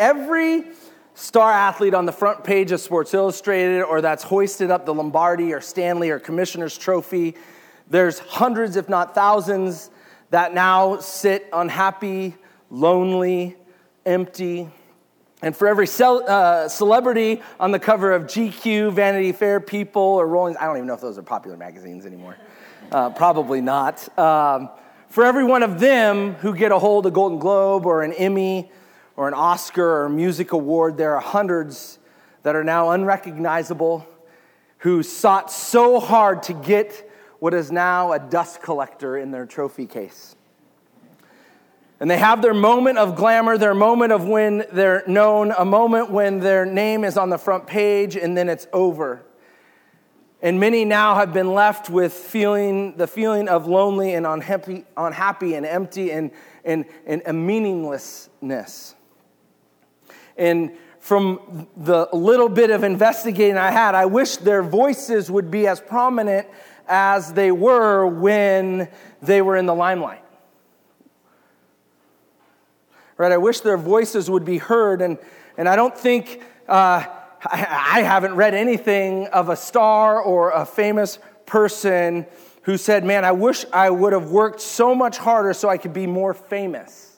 Every star athlete on the front page of Sports Illustrated or that's hoisted up the Lombardi or Stanley or Commissioner's Trophy, there's hundreds, if not thousands, that now sit unhappy, lonely, empty. And for every cel- uh, celebrity on the cover of GQ, Vanity Fair, People, or Rolling, I don't even know if those are popular magazines anymore. Uh, probably not. Um, for every one of them who get a hold of Golden Globe or an Emmy or an Oscar or music award, there are hundreds that are now unrecognizable who sought so hard to get what is now a dust collector in their trophy case. And they have their moment of glamour, their moment of when they're known, a moment when their name is on the front page, and then it's over. And many now have been left with feeling the feeling of lonely and unhappy, unhappy and empty and, and, and a meaninglessness. And from the little bit of investigating I had, I wish their voices would be as prominent as they were when they were in the limelight. Right? I wish their voices would be heard, and, and I don't think, uh, I, I haven't read anything of a star or a famous person who said, Man, I wish I would have worked so much harder so I could be more famous.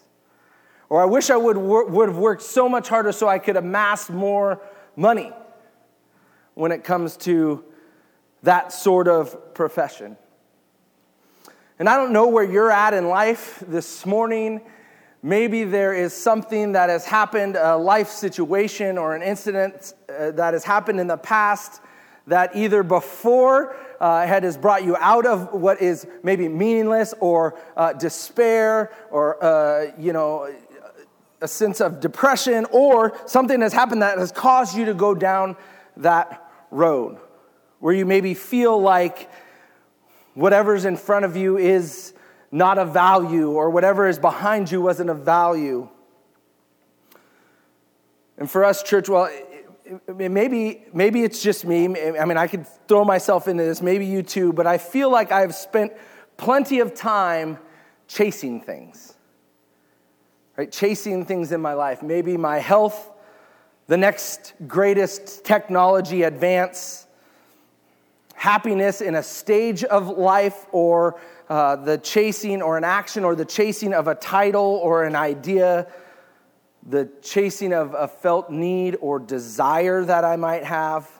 Or I wish I would, would have worked so much harder so I could amass more money when it comes to that sort of profession. And I don't know where you're at in life this morning Maybe there is something that has happened, a life situation or an incident uh, that has happened in the past that either before uh, had has brought you out of what is maybe meaningless or uh, despair or uh, you know a sense of depression or something has happened that has caused you to go down that road where you maybe feel like whatever's in front of you is not of value, or whatever is behind you wasn't of value. And for us, church, well, maybe, maybe it's just me. I mean, I could throw myself into this, maybe you too, but I feel like I've spent plenty of time chasing things, right? Chasing things in my life. Maybe my health, the next greatest technology advance, happiness in a stage of life, or uh, the chasing or an action or the chasing of a title or an idea, the chasing of a felt need or desire that I might have.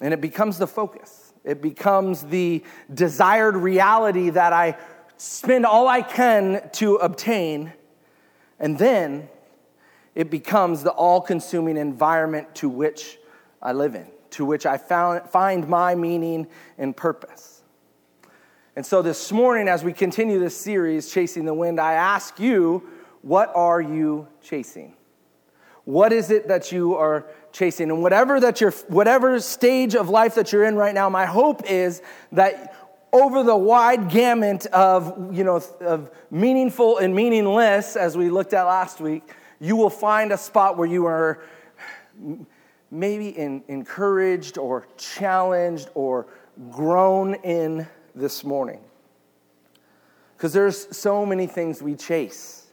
And it becomes the focus. It becomes the desired reality that I spend all I can to obtain. And then it becomes the all consuming environment to which I live in, to which I found, find my meaning and purpose. And so this morning, as we continue this series, Chasing the Wind, I ask you, what are you chasing? What is it that you are chasing? And whatever that you're, whatever stage of life that you're in right now, my hope is that over the wide gamut of, you know, of meaningful and meaningless, as we looked at last week, you will find a spot where you are maybe in, encouraged or challenged or grown in this morning. Because there's so many things we chase,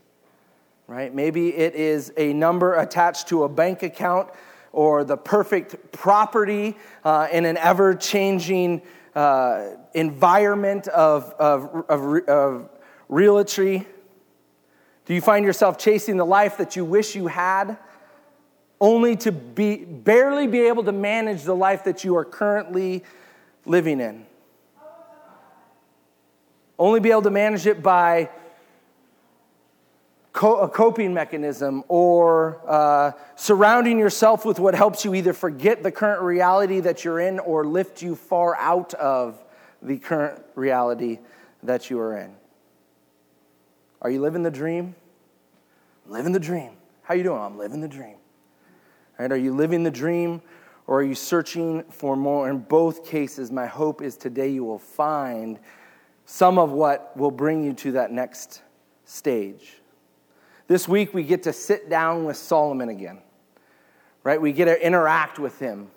right? Maybe it is a number attached to a bank account or the perfect property uh, in an ever changing uh, environment of, of, of, of realty. Do you find yourself chasing the life that you wish you had, only to be, barely be able to manage the life that you are currently living in? Only be able to manage it by co- a coping mechanism or uh, surrounding yourself with what helps you either forget the current reality that you're in or lift you far out of the current reality that you are in. Are you living the dream? living the dream. How you doing? I'm living the dream. Right? Are you living the dream or are you searching for more? In both cases, my hope is today you will find some of what will bring you to that next stage. This week, we get to sit down with Solomon again, right? We get to interact with him.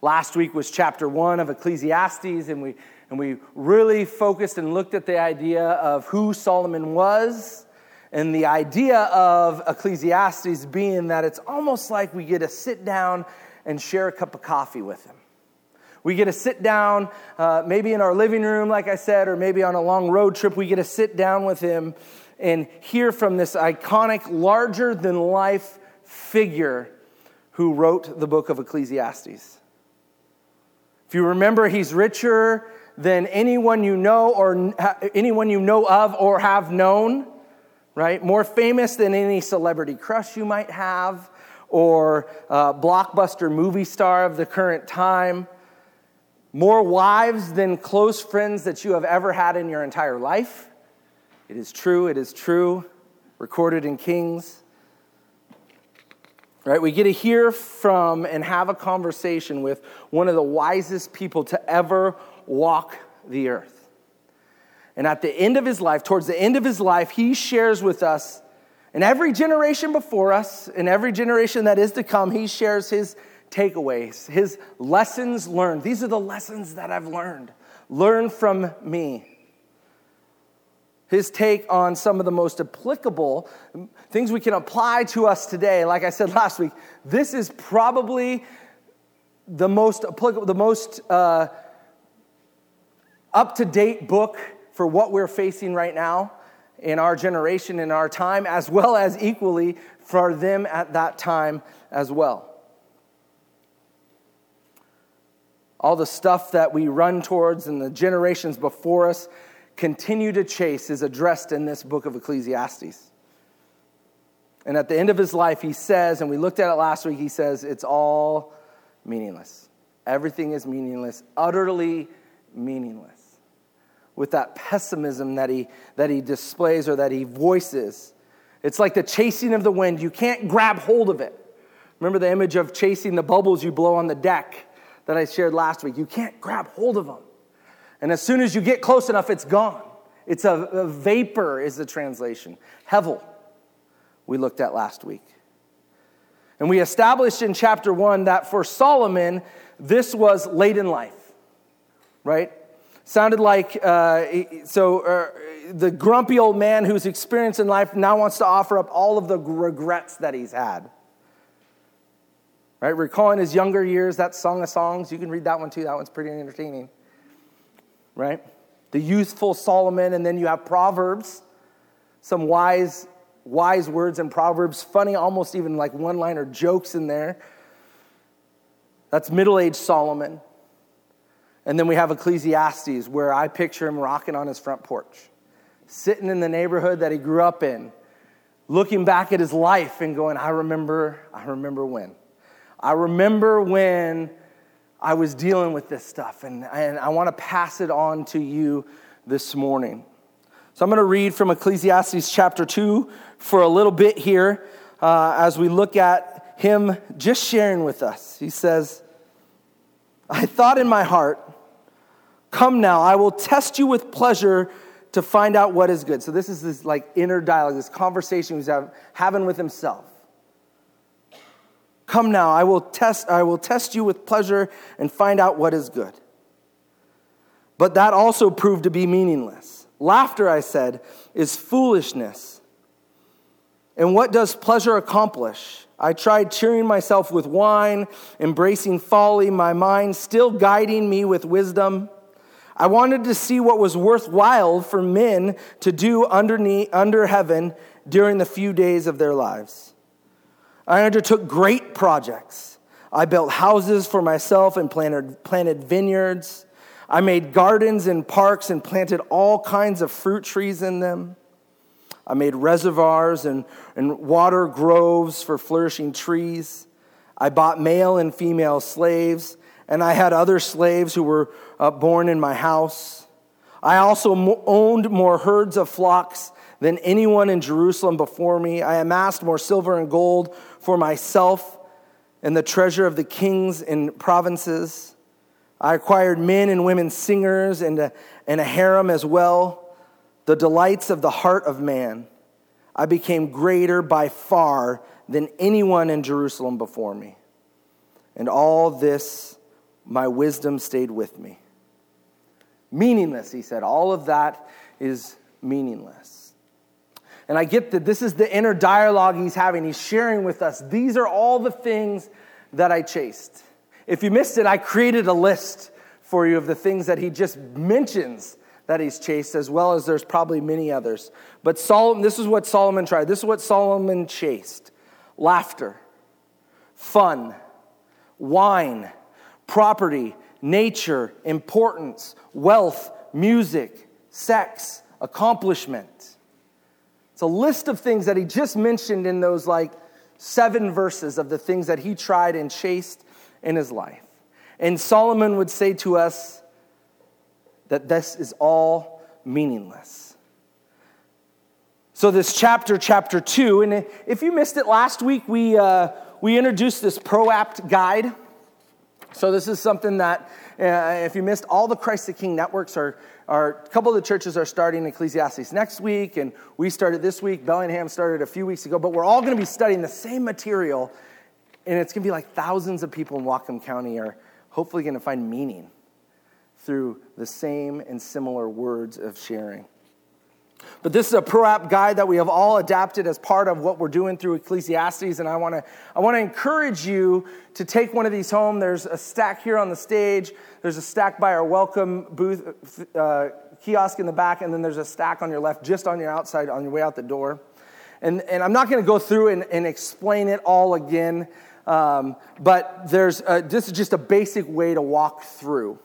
Last week was chapter one of Ecclesiastes, and we, and we really focused and looked at the idea of who Solomon was And the idea of Ecclesiastes being that it's almost like we get to sit down and share a cup of coffee with him. We get to sit down, uh, maybe in our living room, like I said, or maybe on a long road trip. We get to sit down with him and hear from this iconic, larger than life figure who wrote the book of Ecclesiastes. If you remember, he's richer than anyone you know or anyone you know of or have known, right? More famous than any celebrity crush you might have or blockbuster movie star of the current time. More wives than close friends that you have ever had in your entire life. It is true, it is true, recorded in Kings. Right? We get to hear from and have a conversation with one of the wisest people to ever walk the earth. And at the end of his life, towards the end of his life, he shares with us, and every generation before us, and every generation that is to come, he shares his takeaways, his lessons learned. These are the lessons that I've learned. Learn from me. His take on some of the most applicable things we can apply to us today. Like I said last week, this is probably the most applicable, the most uh, up to date book for what we're facing right now in our generation, in our time, as well as equally for them at that time as well. All the stuff that we run towards and the generations before us continue to chase is addressed in this book of Ecclesiastes. And at the end of his life, he says, and we looked at it last week, he says, it's all meaningless. Everything is meaningless, utterly meaningless. With that pessimism that he, that he displays or that he voices. It's like the chasing of the wind. You can't grab hold of it. Remember the image of chasing the bubbles you blow on the deck that I shared last week? You can't grab hold of them. And as soon as you get close enough, it's gone. It's a, a vapor, is the translation. Hevel, we looked at last week. And we established in chapter one that for Solomon, this was late in life, right? Sounded like, uh, so uh, the grumpy old man who's experienced in life now wants to offer up all of the regrets that he's had. Right? Recalling his younger years, that Song of Songs, you can read that one too. That one's pretty entertaining right? The youthful Solomon, and then you have Proverbs, some wise, wise words in Proverbs, funny, almost even like one liner jokes in there. That's middle aged Solomon. And then we have Ecclesiastes, where I picture him rocking on his front porch, sitting in the neighborhood that he grew up in, looking back at his life and going, I remember, I remember when. I remember when I was dealing with this stuff, and, and I want to pass it on to you this morning. So I'm going to read from Ecclesiastes chapter 2 for a little bit here uh, as we look at him just sharing with us. He says, I thought in my heart, Come now, I will test you with pleasure to find out what is good. So this is this like inner dialogue, this conversation he's having with himself. Come now, I will test I will test you with pleasure and find out what is good. But that also proved to be meaningless. Laughter, I said, is foolishness. And what does pleasure accomplish? I tried cheering myself with wine, embracing folly, my mind still guiding me with wisdom. I wanted to see what was worthwhile for men to do underneath, under heaven during the few days of their lives. I undertook great projects. I built houses for myself and planted, planted vineyards. I made gardens and parks and planted all kinds of fruit trees in them. I made reservoirs and, and water groves for flourishing trees. I bought male and female slaves, and I had other slaves who were uh, born in my house. I also mo- owned more herds of flocks than anyone in Jerusalem before me. I amassed more silver and gold for myself and the treasure of the kings in provinces. I acquired men and women singers and a, and a harem as well, the delights of the heart of man. I became greater by far than anyone in Jerusalem before me. And all this, my wisdom stayed with me. Meaningless, he said. All of that is meaningless. And I get that this is the inner dialogue he's having. He's sharing with us. These are all the things that I chased. If you missed it, I created a list for you of the things that he just mentions that he's chased, as well as there's probably many others. But Solomon, this is what Solomon tried. This is what Solomon chased laughter, fun, wine, property, nature, importance, wealth, music, sex, accomplishment. It's a list of things that he just mentioned in those like seven verses of the things that he tried and chased in his life. And Solomon would say to us that this is all meaningless. So, this chapter, chapter two, and if you missed it last week, we, uh, we introduced this ProApt guide. So, this is something that, uh, if you missed, all the Christ the King networks are, are, a couple of the churches are starting Ecclesiastes next week, and we started this week. Bellingham started a few weeks ago, but we're all going to be studying the same material, and it's going to be like thousands of people in Whatcom County are hopefully going to find meaning through the same and similar words of sharing. But this is a pro-app guide that we have all adapted as part of what we're doing through Ecclesiastes, and I want to I want to encourage you to take one of these home. There's a stack here on the stage. There's a stack by our welcome booth uh, kiosk in the back, and then there's a stack on your left, just on your outside, on your way out the door. And, and I'm not going to go through and, and explain it all again. Um, but there's a, this is just a basic way to walk through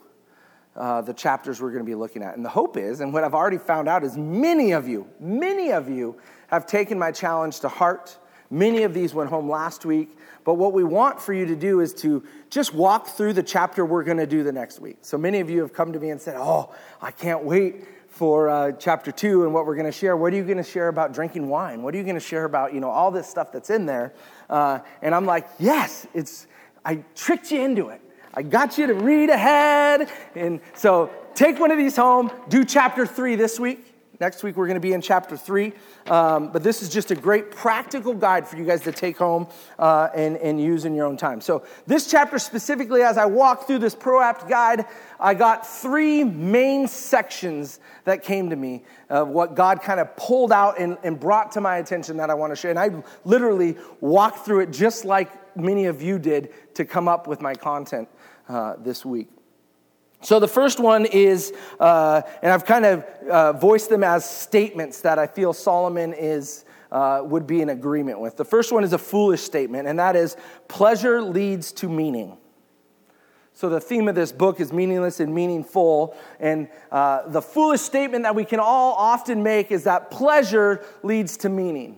uh, the chapters we're going to be looking at. And the hope is, and what I've already found out is many of you, many of you have taken my challenge to heart. Many of these went home last week. But what we want for you to do is to just walk through the chapter we're going to do the next week. So many of you have come to me and said, Oh, I can't wait for uh, chapter two and what we're going to share. What are you going to share about drinking wine? What are you going to share about, you know, all this stuff that's in there? Uh, and I'm like, yes, it's, I tricked you into it. I got you to read ahead. And so take one of these home, do chapter three this week. Next week, we're going to be in chapter three. Um, but this is just a great practical guide for you guys to take home uh, and, and use in your own time. So, this chapter specifically, as I walk through this ProApt guide, I got three main sections that came to me of what God kind of pulled out and, and brought to my attention that I want to share. And I literally walked through it just like many of you did to come up with my content uh, this week. So the first one is, uh, and I've kind of uh, voiced them as statements that I feel Solomon is. Uh, would be in agreement with. The first one is a foolish statement, and that is pleasure leads to meaning. So, the theme of this book is meaningless and meaningful. And uh, the foolish statement that we can all often make is that pleasure leads to meaning.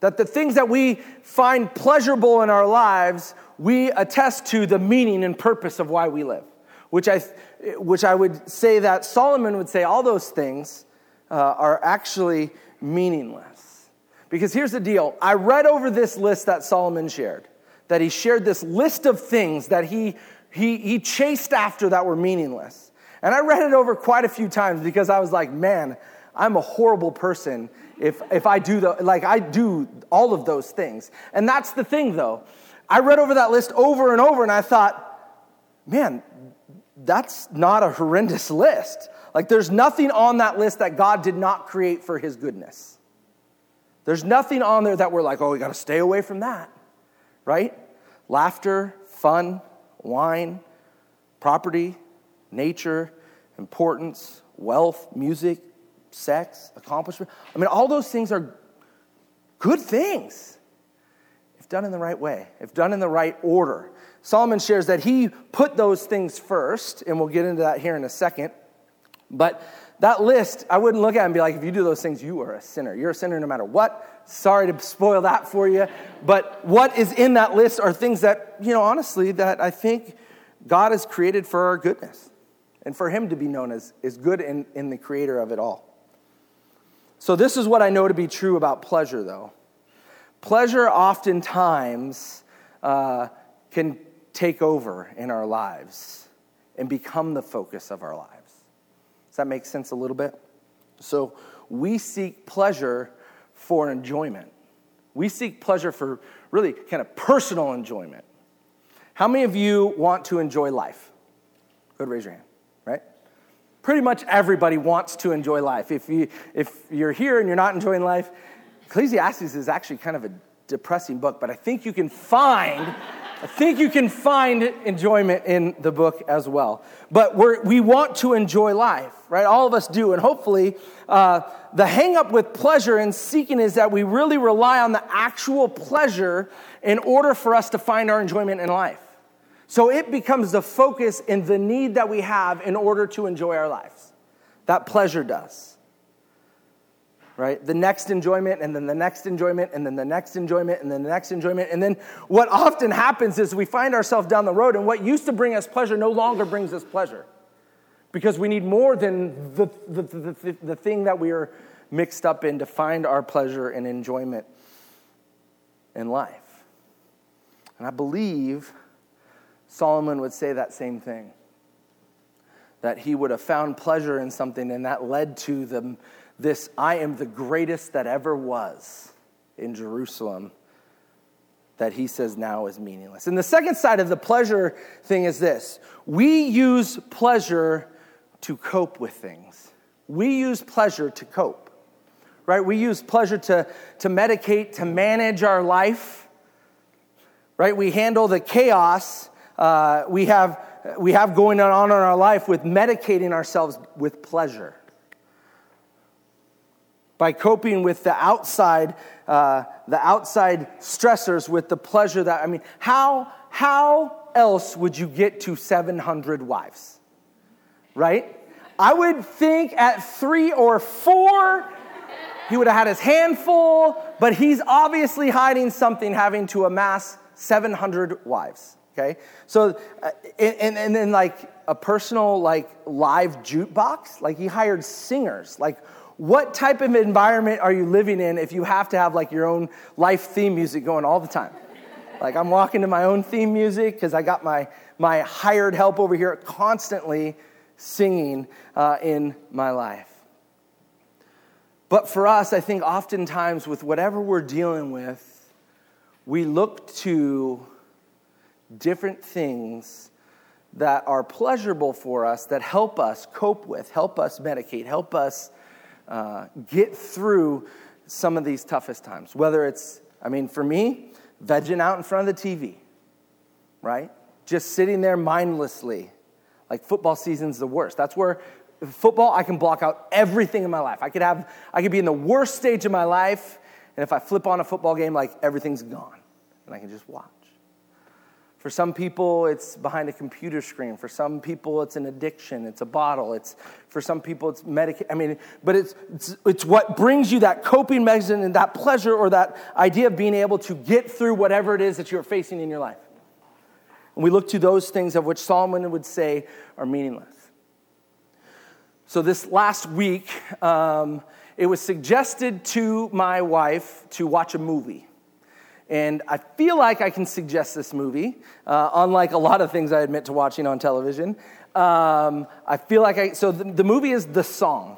That the things that we find pleasurable in our lives, we attest to the meaning and purpose of why we live which I, which I would say that Solomon would say all those things uh, are actually meaningless. Because here's the deal I read over this list that Solomon shared, that he shared this list of things that he, he, he chased after that were meaningless. And I read it over quite a few times because I was like, man, I'm a horrible person if, if I do the, like I do all of those things. And that's the thing though. I read over that list over and over and I thought, man, that's not a horrendous list. Like, there's nothing on that list that God did not create for his goodness. There's nothing on there that we're like, oh, we got to stay away from that, right? Laughter, fun, wine, property, nature, importance, wealth, music, sex, accomplishment. I mean, all those things are good things if done in the right way, if done in the right order. Solomon shares that he put those things first, and we'll get into that here in a second. But that list, I wouldn't look at and be like, if you do those things, you are a sinner. You're a sinner no matter what. Sorry to spoil that for you. But what is in that list are things that, you know, honestly, that I think God has created for our goodness and for Him to be known as, as good in, in the creator of it all. So, this is what I know to be true about pleasure, though. Pleasure oftentimes uh, can take over in our lives and become the focus of our lives. Does that make sense a little bit? So we seek pleasure for enjoyment. We seek pleasure for really kind of personal enjoyment. How many of you want to enjoy life? Go ahead, raise your hand, right? Pretty much everybody wants to enjoy life. If, you, if you're here and you're not enjoying life, Ecclesiastes is actually kind of a depressing book, but I think you can find. I think you can find enjoyment in the book as well. But we want to enjoy life, right? All of us do. And hopefully, uh, the hang up with pleasure and seeking is that we really rely on the actual pleasure in order for us to find our enjoyment in life. So it becomes the focus and the need that we have in order to enjoy our lives. That pleasure does right? The next enjoyment, and then the next enjoyment, and then the next enjoyment, and then the next enjoyment. And then what often happens is we find ourselves down the road, and what used to bring us pleasure no longer brings us pleasure because we need more than the, the, the, the, thing that we are mixed up in to find our pleasure and enjoyment in life. And I believe Solomon would say that same thing. That he would have found pleasure in something, and that led to the this I am the greatest that ever was in Jerusalem that he says now is meaningless. And the second side of the pleasure thing is this we use pleasure to cope with things. We use pleasure to cope, right? We use pleasure to, to medicate, to manage our life, right? We handle the chaos uh, we, have, we have going on in our life with medicating ourselves with pleasure by coping with the outside, uh, the outside stressors with the pleasure that, I mean, how, how else would you get to 700 wives? Right? I would think at three or four, he would have had his handful, but he's obviously hiding something having to amass 700 wives. Okay? So, uh, and, and then like a personal, like live jukebox, like he hired singers. Like, what type of environment are you living in if you have to have like your own life theme music going all the time? Like I'm walking to my own theme music because I got my, my hired help over here constantly singing uh, in my life. But for us, I think oftentimes with whatever we're dealing with, we look to different things that are pleasurable for us, that help us cope with, help us medicate, help us uh, get through some of these toughest times. Whether it's, I mean, for me, vegging out in front of the TV, right? Just sitting there mindlessly. Like football season's the worst. That's where football, I can block out everything in my life. I could have, I could be in the worst stage of my life, and if I flip on a football game, like everything's gone, and I can just watch. For some people, it's behind a computer screen. For some people, it's an addiction. It's a bottle. It's for some people, it's medic. I mean, but it's, it's, it's what brings you that coping mechanism and that pleasure or that idea of being able to get through whatever it is that you're facing in your life. And we look to those things of which Solomon would say are meaningless. So this last week, um, it was suggested to my wife to watch a movie. And I feel like I can suggest this movie, uh, unlike a lot of things I admit to watching on television. Um, I feel like I, so the, the movie is The Song,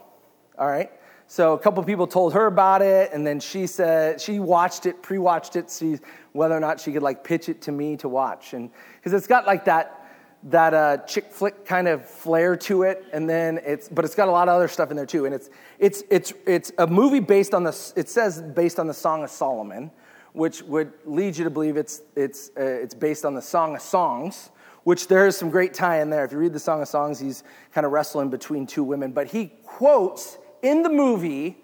all right? So a couple people told her about it, and then she said she watched it, pre-watched it, see whether or not she could like pitch it to me to watch, and because it's got like that that uh, chick flick kind of flair to it, and then it's but it's got a lot of other stuff in there too, and it's it's it's it's a movie based on the it says based on the Song of Solomon, which would lead you to believe it's, it's, uh, it's based on the Song of Songs, which there is some great tie in there. If you read the Song of Songs, he's kind of wrestling between two women. But he quotes in the movie,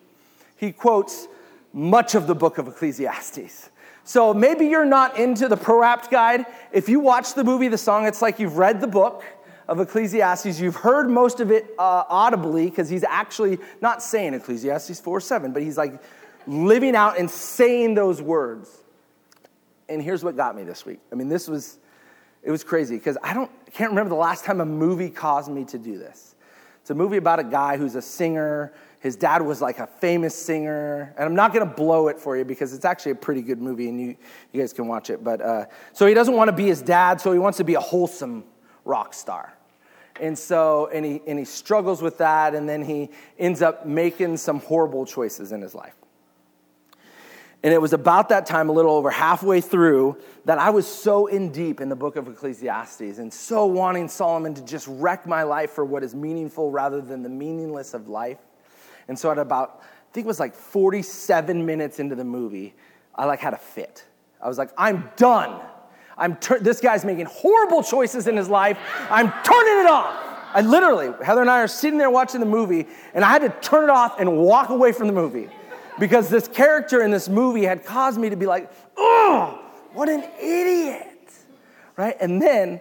he quotes much of the book of Ecclesiastes. So maybe you're not into the Pro Apt guide. If you watch the movie, the song, it's like you've read the book of Ecclesiastes. You've heard most of it uh, audibly because he's actually not saying Ecclesiastes 4 7, but he's like living out and saying those words. And here's what got me this week. I mean, this was, it was crazy because I don't, can't remember the last time a movie caused me to do this. It's a movie about a guy who's a singer. His dad was like a famous singer. And I'm not going to blow it for you because it's actually a pretty good movie and you, you guys can watch it. But uh, so he doesn't want to be his dad, so he wants to be a wholesome rock star. And so, and he, and he struggles with that, and then he ends up making some horrible choices in his life. And it was about that time, a little over halfway through, that I was so in deep in the book of Ecclesiastes and so wanting Solomon to just wreck my life for what is meaningful rather than the meaningless of life. And so at about I think it was like 47 minutes into the movie, I like had a fit. I was like, I'm done. I'm tur- this guy's making horrible choices in his life. I'm turning it off. I literally, Heather and I are sitting there watching the movie, and I had to turn it off and walk away from the movie because this character in this movie had caused me to be like, oh, what an idiot. Right? And then,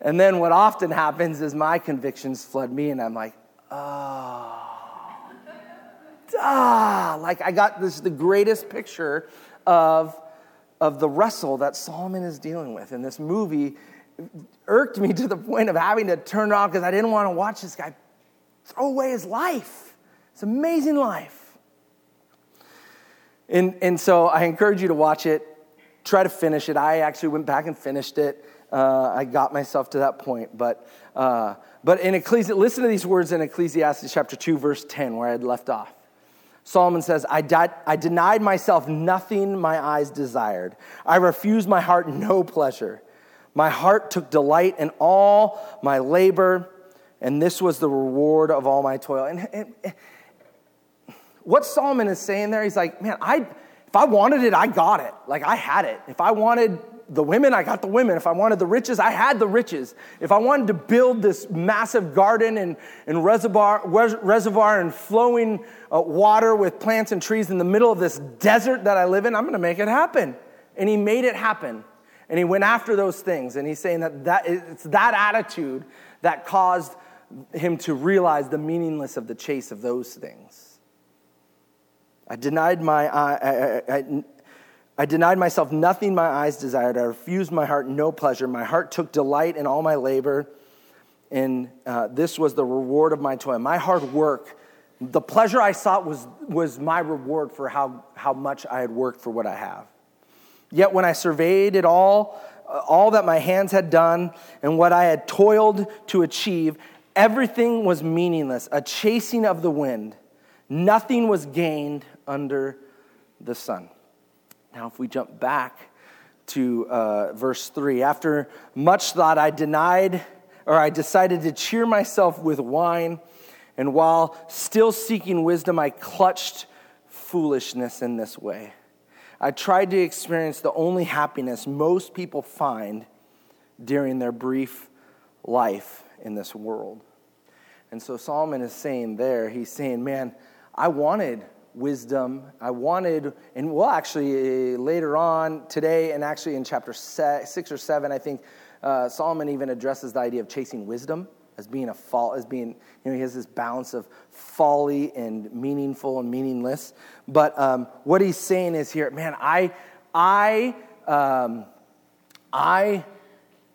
and then what often happens is my convictions flood me, and I'm like, oh ah, like I got this the greatest picture of, of the wrestle that Solomon is dealing with. And this movie irked me to the point of having to turn it off because I didn't want to watch this guy throw away his life. It's amazing life. And, and so I encourage you to watch it, try to finish it. I actually went back and finished it. Uh, I got myself to that point. But, uh, but in Ecclesi- listen to these words in Ecclesiastes chapter 2, verse 10, where I had left off. Solomon says, I, I denied myself nothing my eyes desired. I refused my heart no pleasure. My heart took delight in all my labor, and this was the reward of all my toil. And, and what Solomon is saying there, he's like, man, I, if I wanted it, I got it. Like I had it. If I wanted the women, I got the women. If I wanted the riches, I had the riches. If I wanted to build this massive garden and, and reservoir, reservoir and flowing uh, water with plants and trees in the middle of this desert that I live in, I'm going to make it happen. And he made it happen. And he went after those things. And he's saying that, that it's that attitude that caused him to realize the meaningless of the chase of those things. I denied my, I, I, I, I denied myself nothing my eyes desired. I refused my heart no pleasure. My heart took delight in all my labor, and uh, this was the reward of my toil. My hard work, the pleasure I sought was, was my reward for how, how much I had worked for what I have. Yet when I surveyed it all, uh, all that my hands had done and what I had toiled to achieve, everything was meaningless, a chasing of the wind. Nothing was gained under the sun. Now, if we jump back to uh, verse 3, after much thought, I denied, or I decided to cheer myself with wine, and while still seeking wisdom, I clutched foolishness in this way. I tried to experience the only happiness most people find during their brief life in this world. And so Solomon is saying there, he's saying, Man, I wanted wisdom. I wanted, and well, actually, uh, later on today, and actually in chapter six or seven, I think uh, Solomon even addresses the idea of chasing wisdom as being a fall, as being, you know, he has this balance of folly and meaningful and meaningless. But um, what he's saying is here, man, I, I, um, I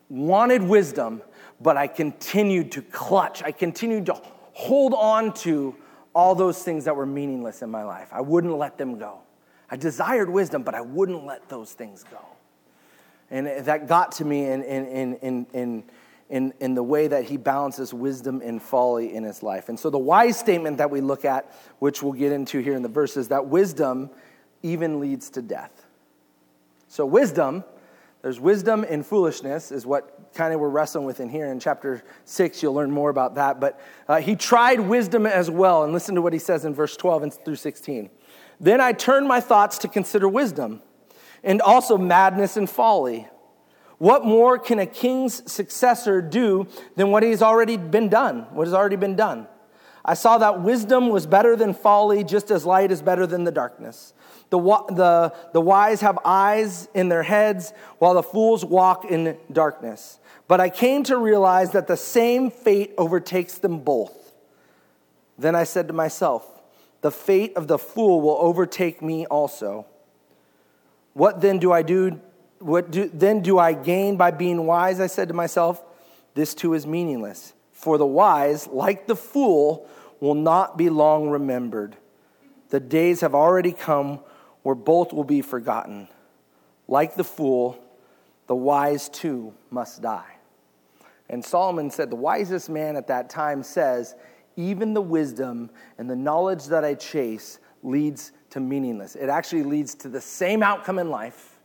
wanted wisdom, but I continued to clutch. I continued to hold on to all those things that were meaningless in my life. I wouldn't let them go. I desired wisdom, but I wouldn't let those things go. And that got to me in, in, in, in, in, in the way that he balances wisdom and folly in his life. And so, the wise statement that we look at, which we'll get into here in the verses, that wisdom even leads to death. So, wisdom, there's wisdom and foolishness, is what kind of we're wrestling with in here. In chapter 6, you'll learn more about that. But uh, he tried wisdom as well. And listen to what he says in verse 12 and through 16. Then I turned my thoughts to consider wisdom and also madness and folly. What more can a king's successor do than what he's already been done, what has already been done? I saw that wisdom was better than folly, just as light is better than the darkness. The, the, the wise have eyes in their heads, while the fools walk in darkness. But I came to realize that the same fate overtakes them both. Then I said to myself, The fate of the fool will overtake me also. What then do I do? What do, then do I gain by being wise? I said to myself, This too is meaningless. For the wise, like the fool, will not be long remembered. The days have already come where both will be forgotten. Like the fool, the wise too must die. And Solomon said, The wisest man at that time says, Even the wisdom and the knowledge that I chase leads to meaningless. It actually leads to the same outcome in life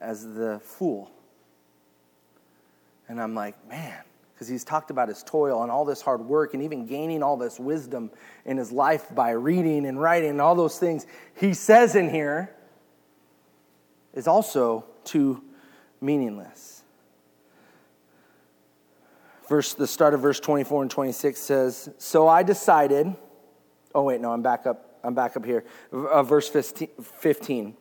as the fool. And I'm like, man, because he's talked about his toil and all this hard work and even gaining all this wisdom in his life by reading and writing and all those things he says in here is also too meaningless. Verse, the start of verse 24 and 26 says, So I decided, oh wait, no, I'm back up, I'm back up here. Uh, verse 15.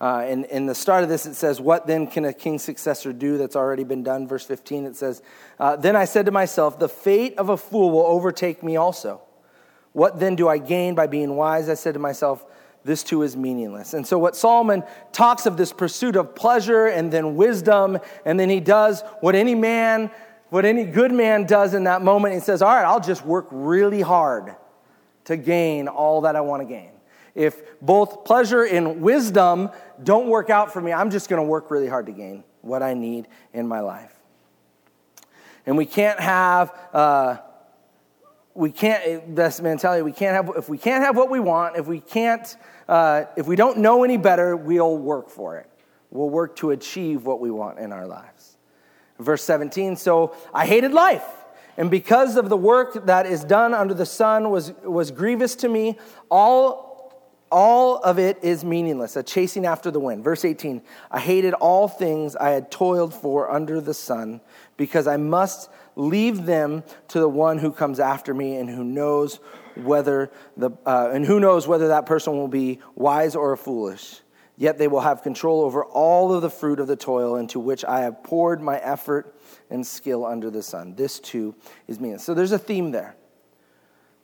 Uh, in, in the start of this, it says, What then can a king's successor do that's already been done? Verse 15, it says, uh, Then I said to myself, The fate of a fool will overtake me also. What then do I gain by being wise? I said to myself, This too is meaningless. And so, what Solomon talks of this pursuit of pleasure and then wisdom, and then he does what any man, what any good man does in that moment. He says, All right, I'll just work really hard to gain all that I want to gain. If both pleasure and wisdom don't work out for me, I'm just going to work really hard to gain what I need in my life. And we can't have, uh, we can't, that's mentality, we can't have, if we can't have what we want, if we can't, uh, if we don't know any better, we'll work for it. We'll work to achieve what we want in our lives. Verse 17, so I hated life. And because of the work that is done under the sun was, was grievous to me, all all of it is meaningless, a chasing after the wind. Verse 18 I hated all things I had toiled for under the sun, because I must leave them to the one who comes after me and who knows whether the uh, and who knows whether that person will be wise or foolish. Yet they will have control over all of the fruit of the toil into which I have poured my effort and skill under the sun. This too is meaningless. So there's a theme there.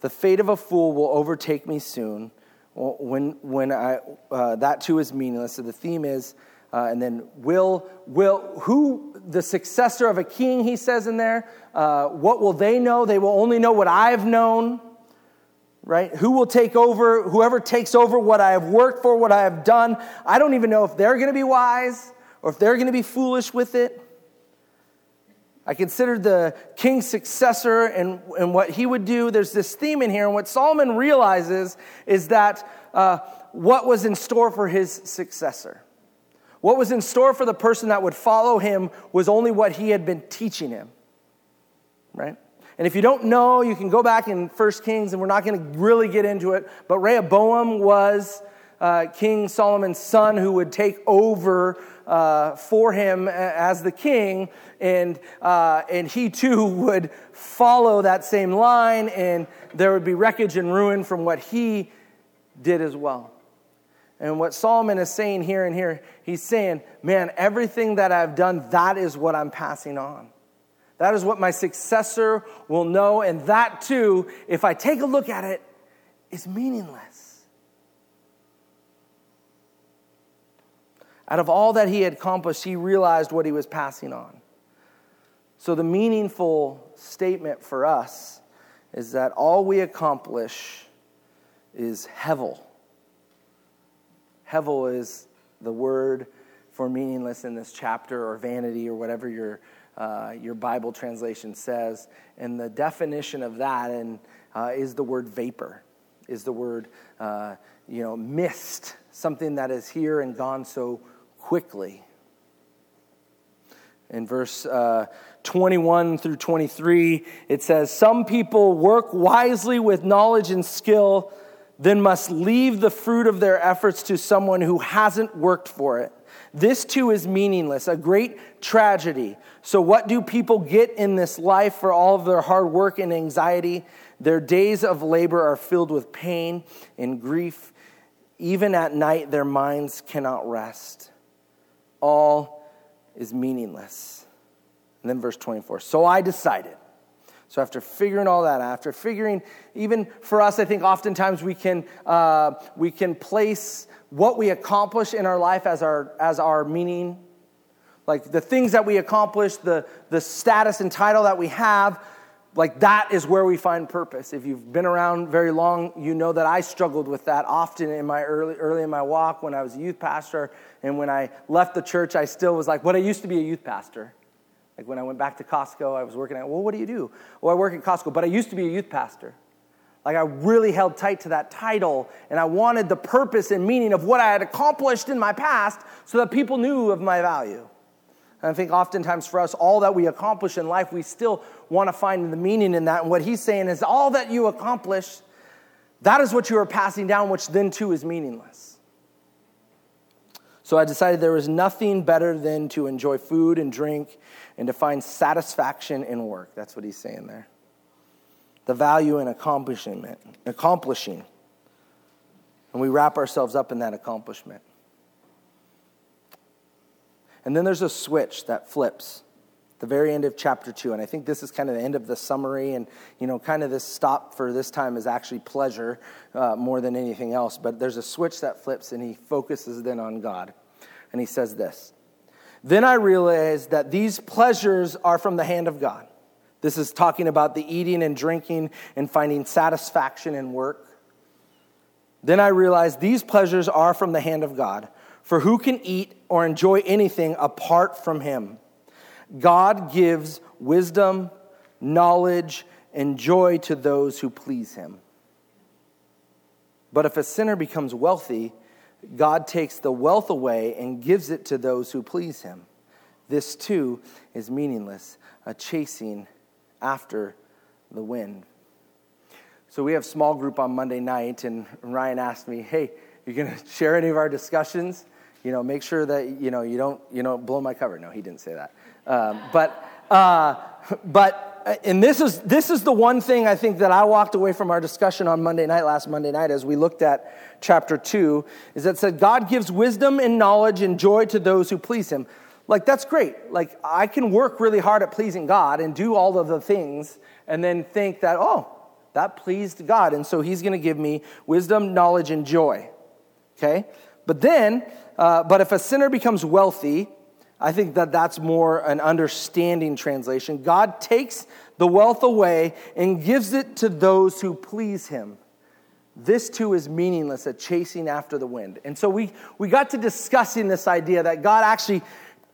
The fate of a fool will overtake me soon when, when I, uh, that too is meaningless. So the theme is, uh, and then will, will, who, the successor of a king, he says in there, uh, what will they know? They will only know what I've known, right? Who will take over, whoever takes over what I have worked for, what I have done. I don't even know if they're going to be wise or if they're going to be foolish with it. I considered the king's successor and, and what he would do. There's this theme in here, and what Solomon realizes is that uh, what was in store for his successor. What was in store for the person that would follow him was only what he had been teaching him, right? And if you don't know, you can go back in First Kings, and we're not going to really get into it, but Rehoboam was uh, King Solomon's son who would take over uh, for him as the king, and, uh, and he too would follow that same line, and there would be wreckage and ruin from what he did as well. And what Solomon is saying here and here, he's saying, Man, everything that I've done, that is what I'm passing on. That is what my successor will know. And that too, if I take a look at it, is meaningless. Out of all that he had accomplished, he realized what he was passing on. So, the meaningful statement for us is that all we accomplish is hevel. Hevel is the word for meaningless in this chapter, or vanity, or whatever your, uh, your Bible translation says. And the definition of that and, uh, is the word vapor, is the word uh, you know, mist, something that is here and gone so quickly. In verse uh, 21 through 23, it says, Some people work wisely with knowledge and skill, then must leave the fruit of their efforts to someone who hasn't worked for it. This too is meaningless, a great tragedy. So, what do people get in this life for all of their hard work and anxiety? Their days of labor are filled with pain and grief. Even at night, their minds cannot rest all is meaningless. And then verse 24. So I decided. So after figuring all that, after figuring, even for us, I think oftentimes we can uh, we can place what we accomplish in our life as our as our meaning, like the things that we accomplish, the the status and title that we have like that is where we find purpose. If you've been around very long you know that i struggled with that often in my early early in my walk when i was a youth pastor. And when i left the church i still was like what i used to be a youth pastor. Like when i went back to costco i was working at well what do you do? Well i work at costco but i used to be a youth pastor. Like i really held tight to that title and i wanted the purpose and meaning of what i had accomplished in my past so that people knew of my value And I think oftentimes for us, all that we accomplish in life, we still want to find the meaning in that. And what he's saying is, all that you accomplish, that is what you are passing down, which then too is meaningless. So I decided there was nothing better than to enjoy food and drink and to find satisfaction in work. That's what he's saying there. The value in accomplishing, accomplishing. And we wrap ourselves up in that accomplishment. And then there's a switch that flips the very end of chapter 2 and i think this is kind of the end of the summary. And you know kind of this stop for this time is actually pleasure uh, more than anything else. But there's a switch that flips and he focuses then on god. And he says this then i realized that these pleasures are from the hand of god. This is talking about the eating and drinking and finding satisfaction in work. Then i realized these pleasures are from the hand of god for who can eat or enjoy anything apart from him? God gives wisdom, knowledge, and joy to those who please him. But if a sinner becomes wealthy, God takes the wealth away and gives it to those who please him. This too is meaningless, a chasing after the wind. So we have small group on Monday night, and Ryan asked me, Hey, you going to share any of our discussions? You know, make sure that, you know, you don't, you don't blow my cover. No, he didn't say that. Um, but, uh, but, uh, and this is, this is the one thing I think that I walked away from our discussion on Monday night, last Monday night, as we looked at chapter two, is that said, God gives wisdom and knowledge and joy to those who please him. Like, that's great. Like, I can work really hard at pleasing God and do all of the things and then think that, oh, that pleased God. And so he's going to give me wisdom, knowledge, and joy. Okay? But then uh, but if a sinner becomes wealthy, I think that that's more an understanding translation. God takes the wealth away and gives it to those who please him. This too is meaningless, a chasing after the wind. And so we, we got to discussing this idea that God actually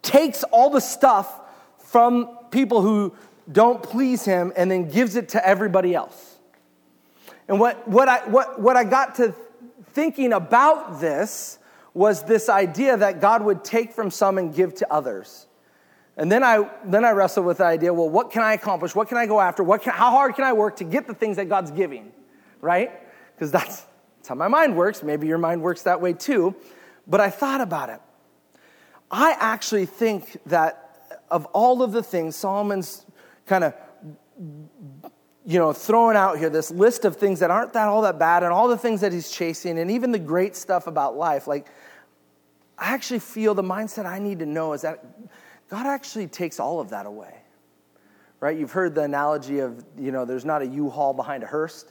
takes all the stuff from people who don't please him and then gives it to everybody else. And what, what, I, what, what I got to thinking about this was this idea that God would take from some and give to others. And then I, then I wrestled with the idea well, what can I accomplish? What can I go after? What can, how hard can I work to get the things that God's giving? Right? Because that's, that's how my mind works. Maybe your mind works that way too. But I thought about it. I actually think that of all of the things Solomon's kind of you know, throwing out here this list of things that aren't that all that bad and all the things that he's chasing and even the great stuff about life. Like, I actually feel the mindset I need to know is that God actually takes all of that away. Right? You've heard the analogy of, you know, there's not a U haul behind a hearse,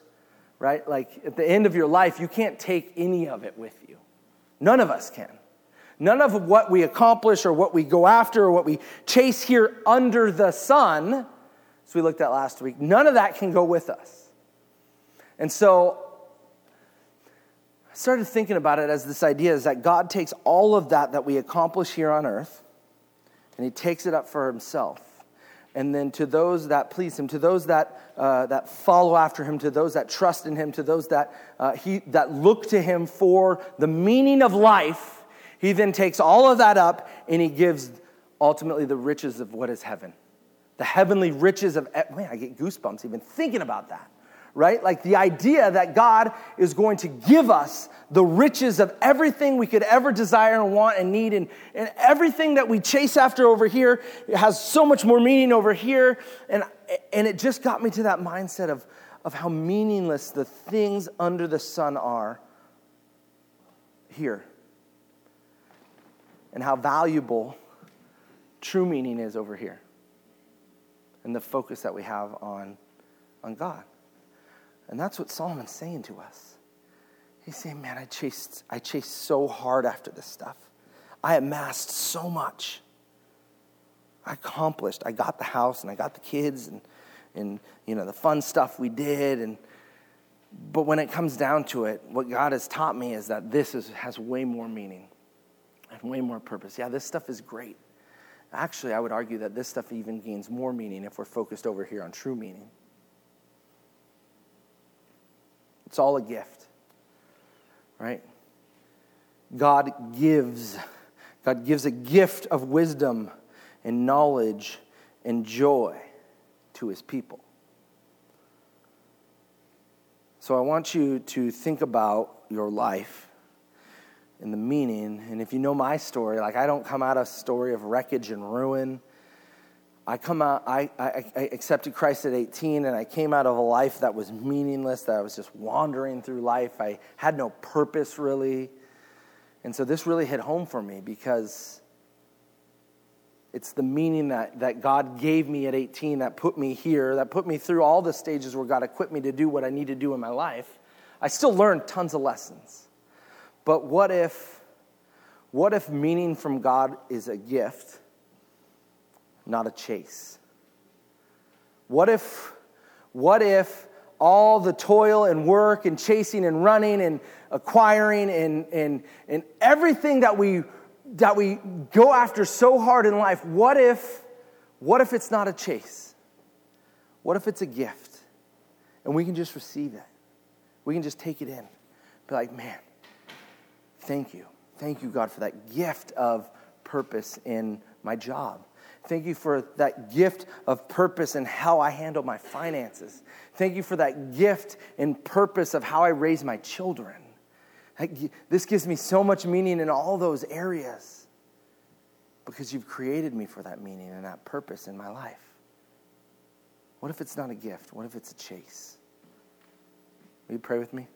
right? Like, at the end of your life, you can't take any of it with you. None of us can. None of what we accomplish or what we go after or what we chase here under the sun as we looked at last week, none of that can go with us. And so I started thinking about it as this idea is that God takes all of that that we accomplish here on earth and he takes it up for himself. And then to those that please him, to those that, uh, that follow after him, to those that trust in him, to those that, uh, he, that look to him for the meaning of life, he then takes all of that up and he gives ultimately the riches of what is heaven the heavenly riches of, man, I get goosebumps even thinking about that, right? Like the idea that God is going to give us the riches of everything we could ever desire and want and need, and, and everything that we chase after over here has so much more meaning over here. And, and it just got me to that mindset of, of how meaningless the things under the sun are here, and how valuable true meaning is over here and the focus that we have on, on God. And that's what Solomon's saying to us. He's saying, Man, I chased, I chased so hard after this stuff. I amassed so much. I accomplished. I got the house and I got the kids and, and you know, the fun stuff we did. And, but when it comes down to it, what God has taught me is that this is, has way more meaning and way more purpose. Yeah, this stuff is great. Actually, I would argue that this stuff even gains more meaning if we're focused over here on true meaning. It's all a gift, right? God gives. God gives a gift of wisdom and knowledge and joy to his people. So I want you to think about your life and the meaning. And if you know my story, like I don't come out of a story of wreckage and ruin. I come out, I, I, I, accepted Christ at 18, and I came out of a life that was meaningless, that I was just wandering through life. I had no purpose really. And so this really hit home for me because it's the meaning that, that God gave me at 18 that put me here, that put me through all the stages where God equipped me to do what I need to do in my life. I still learned tons of lessons. But what if, what if meaning from God is a gift? not a chase? What if, what if all the toil and work and chasing and running and acquiring and, and, and everything that we, that we go after so hard in life, what if, what if it's not a chase? What if it's a gift? And we can just receive it. We can just take it in. Be like, man, thank you. Thank you, God, for that gift of purpose in my job. Thank you for that gift of purpose and how I handle my finances. Thank you for that gift and purpose of how I raise my children. This gives me so much meaning in all those areas because you've created me for that meaning and that purpose in my life. What if it's not a gift? What if it's a chase? Will you pray with me?